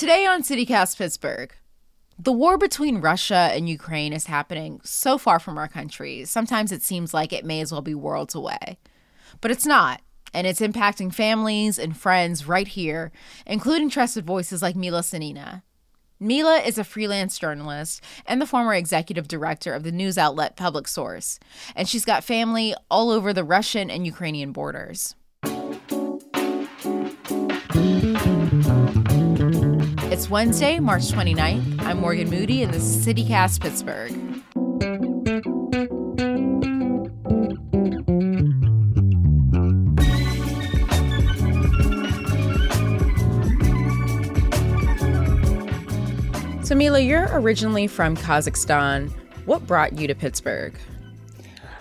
Today on CityCast Pittsburgh, the war between Russia and Ukraine is happening so far from our country. Sometimes it seems like it may as well be worlds away. But it's not, and it's impacting families and friends right here, including trusted voices like Mila Sanina. Mila is a freelance journalist and the former executive director of the news outlet Public Source, and she's got family all over the Russian and Ukrainian borders. It's Wednesday, March 29th. I'm Morgan Moody, and this is CityCast Pittsburgh. So, Mila, you're originally from Kazakhstan. What brought you to Pittsburgh?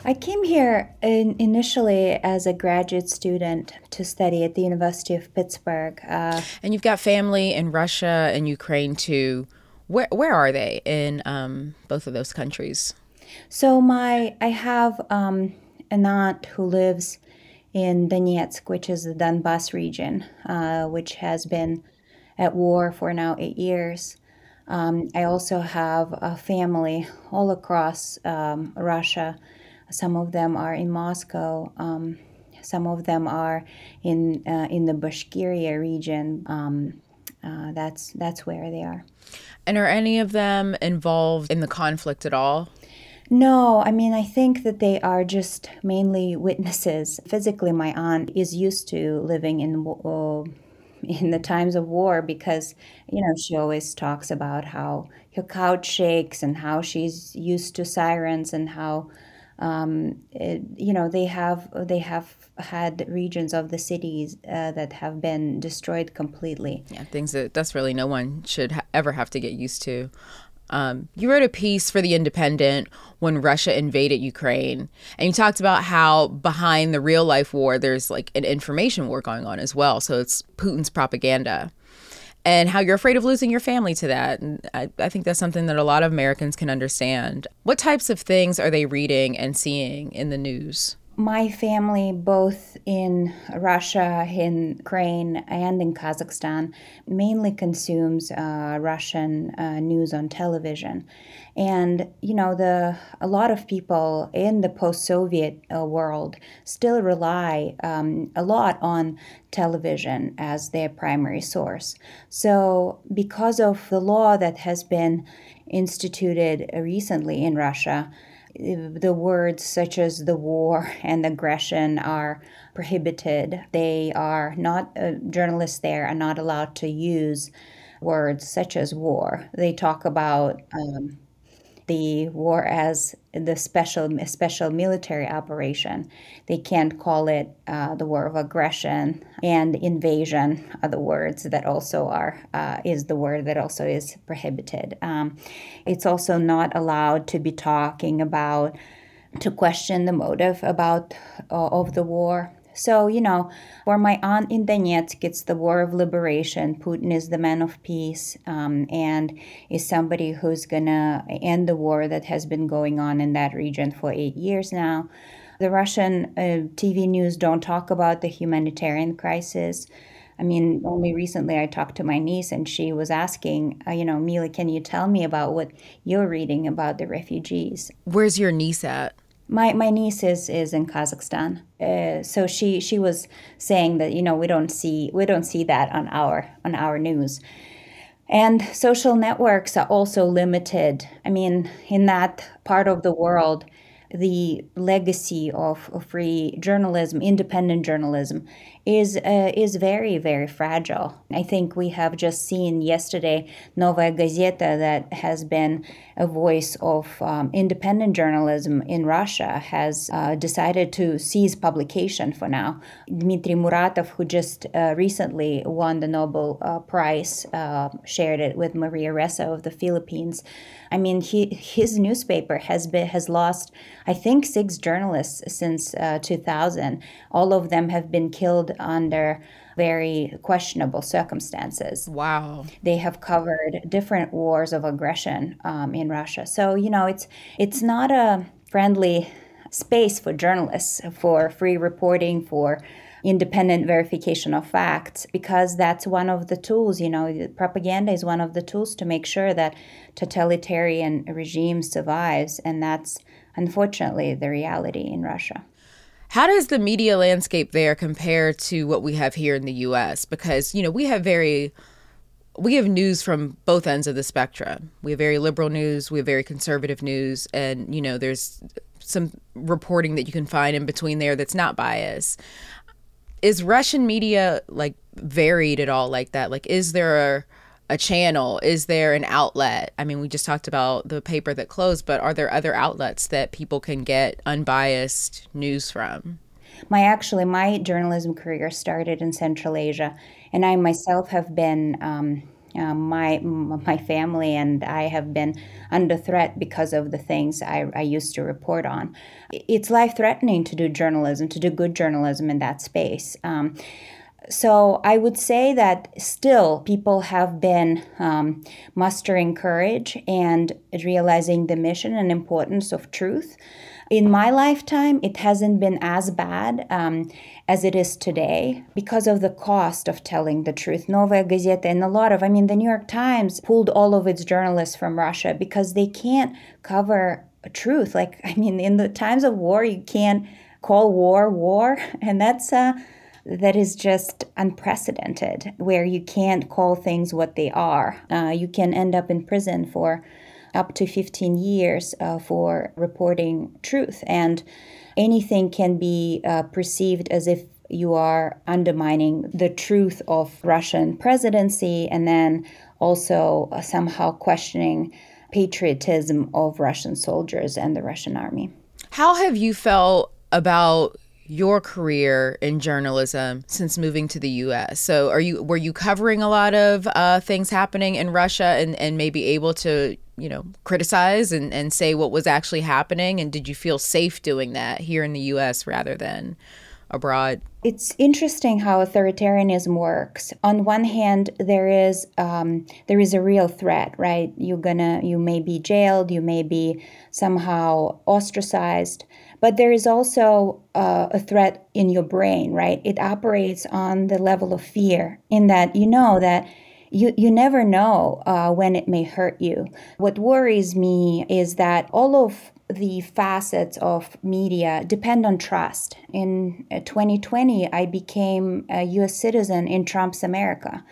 I came here in, initially as a graduate student to study at the University of Pittsburgh. Uh, and you've got family in Russia and Ukraine too. Where where are they in um, both of those countries? So my I have um, an aunt who lives in Donetsk, which is the Donbas region, uh, which has been at war for now eight years. Um, I also have a family all across um, Russia. Some of them are in Moscow. Um, some of them are in uh, in the Bashkiria region. Um, uh, that's that's where they are. And are any of them involved in the conflict at all? No, I mean, I think that they are just mainly witnesses. Physically, my aunt is used to living in uh, in the times of war because you know she always talks about how her couch shakes and how she's used to sirens and how um, it, you know they have they have had regions of the cities uh, that have been destroyed completely. Yeah things that that's really no one should ha- ever have to get used to. Um, you wrote a piece for The Independent when Russia invaded Ukraine, and you talked about how behind the real life war, there's like an information war going on as well. So it's Putin's propaganda, and how you're afraid of losing your family to that. And I, I think that's something that a lot of Americans can understand. What types of things are they reading and seeing in the news? My family, both in Russia, in Ukraine, and in Kazakhstan, mainly consumes uh, Russian uh, news on television. And you know, the a lot of people in the post-Soviet uh, world still rely um, a lot on television as their primary source. So, because of the law that has been instituted recently in Russia the words such as the war and aggression are prohibited. They are not, uh, journalists there are not allowed to use words such as war. They talk about um, the war as the special special military operation. They can't call it uh, the war of aggression and invasion are the words that also are uh, is the word that also is prohibited. Um, it's also not allowed to be talking about to question the motive about uh, of the war so, you know, for my aunt in Donetsk, it's the war of liberation. Putin is the man of peace um, and is somebody who's going to end the war that has been going on in that region for eight years now. The Russian uh, TV news don't talk about the humanitarian crisis. I mean, only recently I talked to my niece and she was asking, uh, you know, Mila, can you tell me about what you're reading about the refugees? Where's your niece at? My my niece is is in Kazakhstan, uh, so she she was saying that you know we don't see we don't see that on our on our news, and social networks are also limited. I mean, in that part of the world, the legacy of, free journalism, independent journalism, is uh, is very very fragile. I think we have just seen yesterday Novaya Gazeta that has been a voice of um, independent journalism in Russia has uh, decided to cease publication for now. Dmitry Muratov, who just uh, recently won the Nobel uh, Prize, uh, shared it with Maria Ressa of the Philippines. I mean, he, his newspaper has been has lost, I think, six journalists since uh, 2000. All of them have been killed under very questionable circumstances. Wow. They have covered different wars of aggression um, in Russia. So you know, it's it's not a friendly space for journalists, for free reporting, for independent verification of facts because that's one of the tools you know propaganda is one of the tools to make sure that totalitarian regime survives and that's unfortunately the reality in russia. How does the media landscape there compare to what we have here in the US because you know we have very we have news from both ends of the spectrum. We have very liberal news, we have very conservative news, and you know, there's some reporting that you can find in between there that's not biased is Russian media like varied at all like that? Like, is there a, a channel? Is there an outlet? I mean, we just talked about the paper that closed, but are there other outlets that people can get unbiased news from? My actually, my journalism career started in Central Asia, and I myself have been um, uh, my my family and I have been under threat because of the things I, I used to report on. It's life threatening to do journalism, to do good journalism in that space. Um, so I would say that still people have been um, mustering courage and realizing the mission and importance of truth. In my lifetime, it hasn't been as bad um, as it is today because of the cost of telling the truth. Novaya Gazeta and a lot of, I mean, the New York Times pulled all of its journalists from Russia because they can't cover truth. Like, I mean, in the times of war, you can't call war war, and that's uh, that is just unprecedented. Where you can't call things what they are, uh, you can end up in prison for up to 15 years uh, for reporting truth. And anything can be uh, perceived as if you are undermining the truth of Russian presidency and then also uh, somehow questioning patriotism of Russian soldiers and the Russian army. How have you felt about your career in journalism since moving to the U.S. So, are you were you covering a lot of uh, things happening in Russia and and maybe able to you know criticize and and say what was actually happening? And did you feel safe doing that here in the U.S. rather than abroad? It's interesting how authoritarianism works. On one hand, there is um, there is a real threat, right? You're gonna you may be jailed, you may be somehow ostracized, but there is also uh, a threat in your brain, right? It operates on the level of fear, in that you know that you, you never know uh, when it may hurt you. What worries me is that all of the facets of media depend on trust. In 2020, uh, I became a US citizen in Trump's America.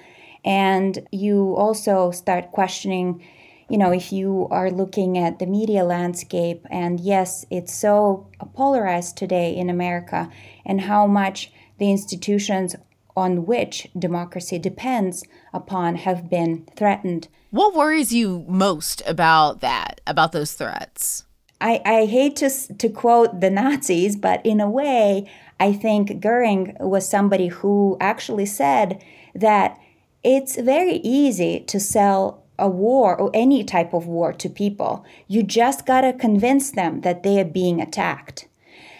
And you also start questioning, you know, if you are looking at the media landscape, and yes, it's so polarized today in America, and how much the institutions on which democracy depends upon have been threatened. What worries you most about that, about those threats? I, I hate to, to quote the Nazis, but in a way, I think Goering was somebody who actually said that it's very easy to sell a war or any type of war to people. You just got to convince them that they are being attacked.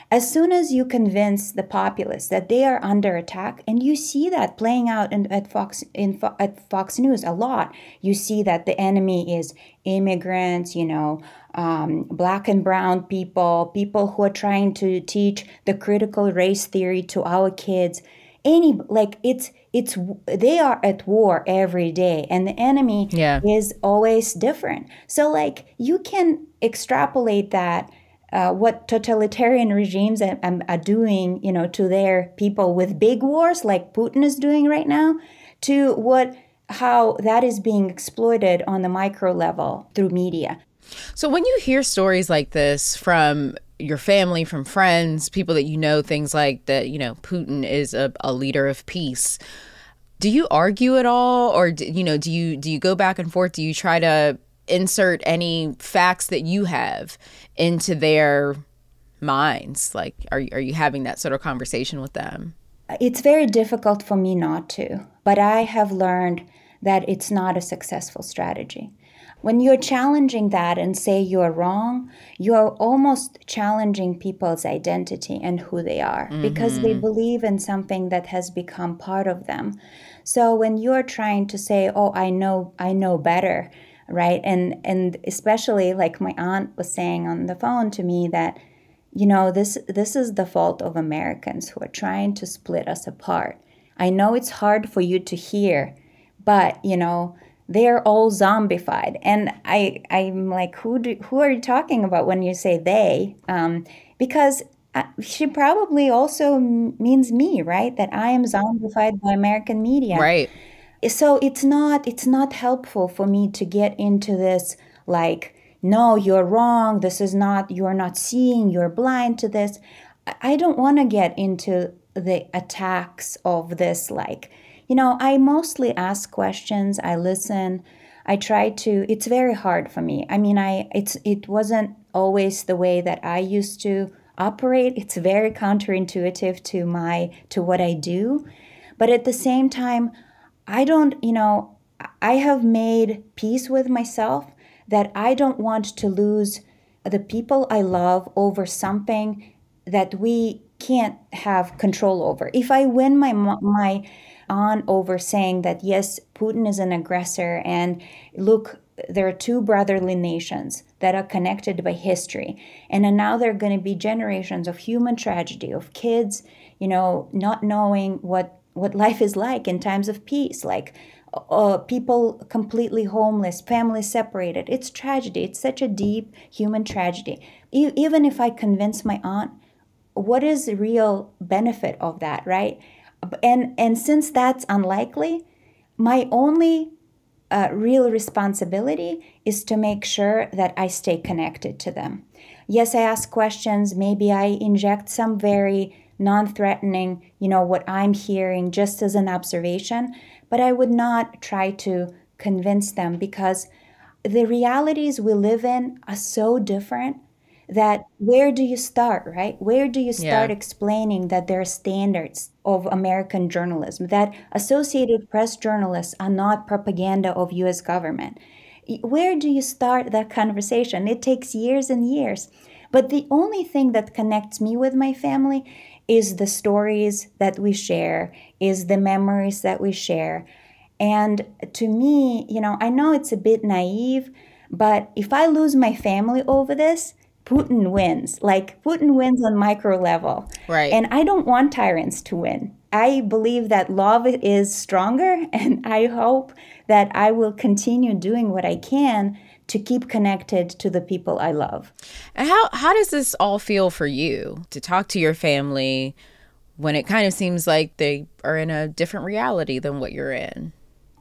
As soon as you convince the populace that they are under attack, and you see that playing out in, at Fox in, at Fox News a lot, you see that the enemy is immigrants, you know, um, black and brown people, people who are trying to teach the critical race theory to our kids. Any like it's it's they are at war every day, and the enemy yeah. is always different. So like you can extrapolate that uh, what totalitarian regimes are, are, doing, you know, to their people with big wars like Putin is doing right now, to what how that is being exploited on the micro level through media. So when you hear stories like this from your family, from friends, people that you know, things like that, you know, Putin is a, a leader of peace. Do you argue at all, or do, you know, do you do you go back and forth? Do you try to insert any facts that you have into their minds? Like, are, are you having that sort of conversation with them? It's very difficult for me not to, but I have learned that it's not a successful strategy. When you're challenging that and say you're wrong, you're almost challenging people's identity and who they are mm-hmm. because they believe in something that has become part of them. So when you're trying to say, "Oh, I know I know better," right? And and especially like my aunt was saying on the phone to me that you know, this this is the fault of Americans who are trying to split us apart. I know it's hard for you to hear, but you know, they're all zombified. And I I'm like, who do, who are you talking about when you say they? Um, because uh, she probably also means me, right? That I am zombified by American media. Right. So it's not it's not helpful for me to get into this like no, you're wrong. This is not you're not seeing. You're blind to this. I don't want to get into the attacks of this like you know, I mostly ask questions, I listen. I try to it's very hard for me. I mean, I it's it wasn't always the way that I used to operate. It's very counterintuitive to my to what I do. But at the same time, I don't, you know, I have made peace with myself that I don't want to lose the people I love over something that we can't have control over. If I win my my on over saying that yes, Putin is an aggressor and look, there are two brotherly nations that are connected by history. And now there are going to be generations of human tragedy, of kids, you know, not knowing what, what life is like in times of peace, like uh, people completely homeless, families separated. It's tragedy. It's such a deep human tragedy. E- even if I convince my aunt, what is the real benefit of that, right? And and since that's unlikely, my only uh, real responsibility is to make sure that I stay connected to them. Yes, I ask questions. Maybe I inject some very non threatening, you know, what I'm hearing just as an observation, but I would not try to convince them because the realities we live in are so different that where do you start, right? Where do you start yeah. explaining that there are standards of American journalism, that Associated Press journalists are not propaganda of US government? Where do you start that conversation? It takes years and years. But the only thing that connects me with my family is the stories that we share, is the memories that we share. And to me, you know, I know it's a bit naive, but if I lose my family over this, Putin wins. Like Putin wins on micro level. Right. And I don't want tyrants to win. I believe that love is stronger and I hope that I will continue doing what I can to keep connected to the people I love. And how how does this all feel for you to talk to your family when it kind of seems like they are in a different reality than what you're in?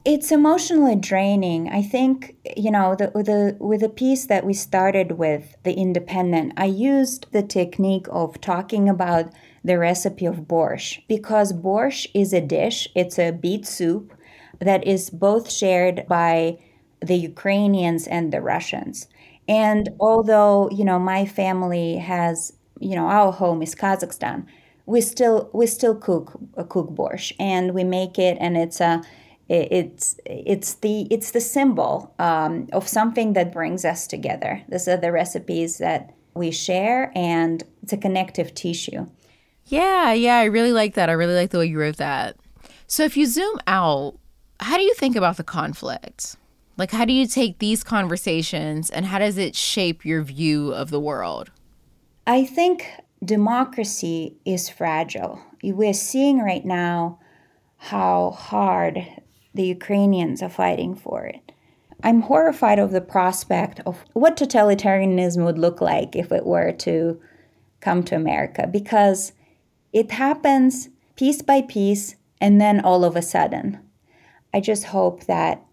it's emotionally draining. I think you know the the with the piece that we started with, the Independent. I used the technique of talking about the recipe of borscht because borscht is a dish. It's a beet soup that is both shared by the Ukrainians and the Russians. And although you know my family has you know our home is Kazakhstan, we still we still cook cook borscht and we make it and it's a it's it's the it's the symbol um, of something that brings us together. These are the recipes that we share, and it's a connective tissue. Yeah, yeah, I really like that. I really like the way you wrote that. So, if you zoom out, how do you think about the conflict? Like, how do you take these conversations, and how does it shape your view of the world? I think democracy is fragile. We're seeing right now how hard the Ukrainians are fighting for it. I'm horrified of the prospect of what totalitarianism would look like if it were to come to America because it happens piece by piece and then all of a sudden. I just hope that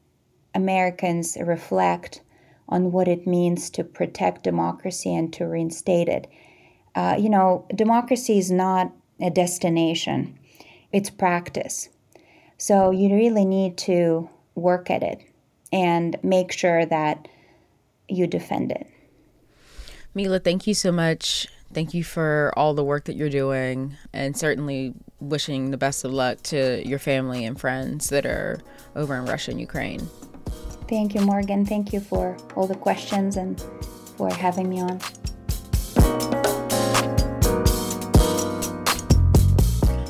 Americans reflect on what it means to protect democracy and to reinstate it. Uh, you know, democracy is not a destination, it's practice. So you really need to work at it and make sure that you defend it. Mila, thank you so much. Thank you for all the work that you're doing and certainly wishing the best of luck to your family and friends that are over in Russia and Ukraine. Thank you, Morgan. Thank you for all the questions and for having me on.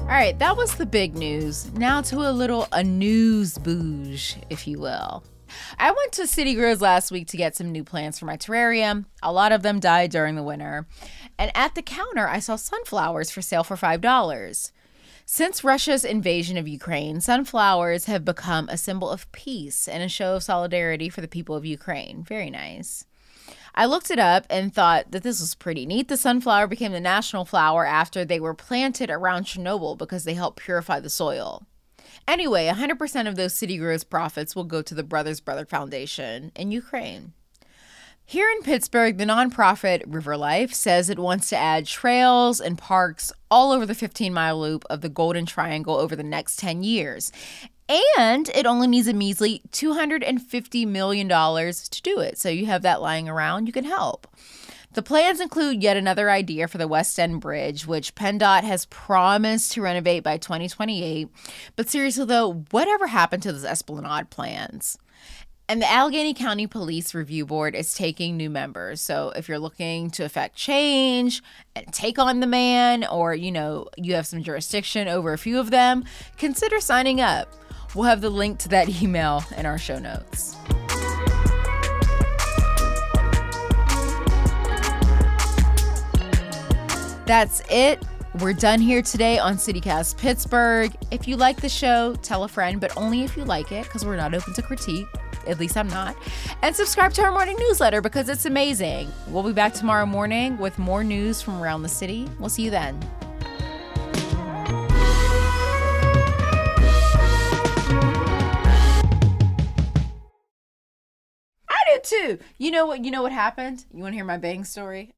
All right, that was the big news. Now to a little a news bouge, if you will. I went to City Grows last week to get some new plants for my terrarium. A lot of them died during the winter. And at the counter, I saw sunflowers for sale for $5. Since Russia's invasion of Ukraine, sunflowers have become a symbol of peace and a show of solidarity for the people of Ukraine. Very nice. I looked it up and thought that this was pretty neat. The sunflower became the national flower after they were planted around Chernobyl because they help purify the soil. Anyway, 100% of those city grows profits will go to the Brothers Brother Foundation in Ukraine. Here in Pittsburgh, the nonprofit River Life says it wants to add trails and parks all over the 15 mile loop of the Golden Triangle over the next 10 years. And it only needs a measly $250 million to do it. So you have that lying around, you can help. The plans include yet another idea for the West End Bridge, which PennDOT has promised to renovate by 2028. But seriously, though, whatever happened to those Esplanade plans? And the Allegheny County Police Review Board is taking new members. So if you're looking to affect change and take on the man, or you know, you have some jurisdiction over a few of them, consider signing up. We'll have the link to that email in our show notes. That's it. We're done here today on CityCast Pittsburgh. If you like the show, tell a friend, but only if you like it, because we're not open to critique. At least I'm not. And subscribe to our morning newsletter because it's amazing. We'll be back tomorrow morning with more news from around the city. We'll see you then. I do too. You know what? You know what happened? You want to hear my bang story?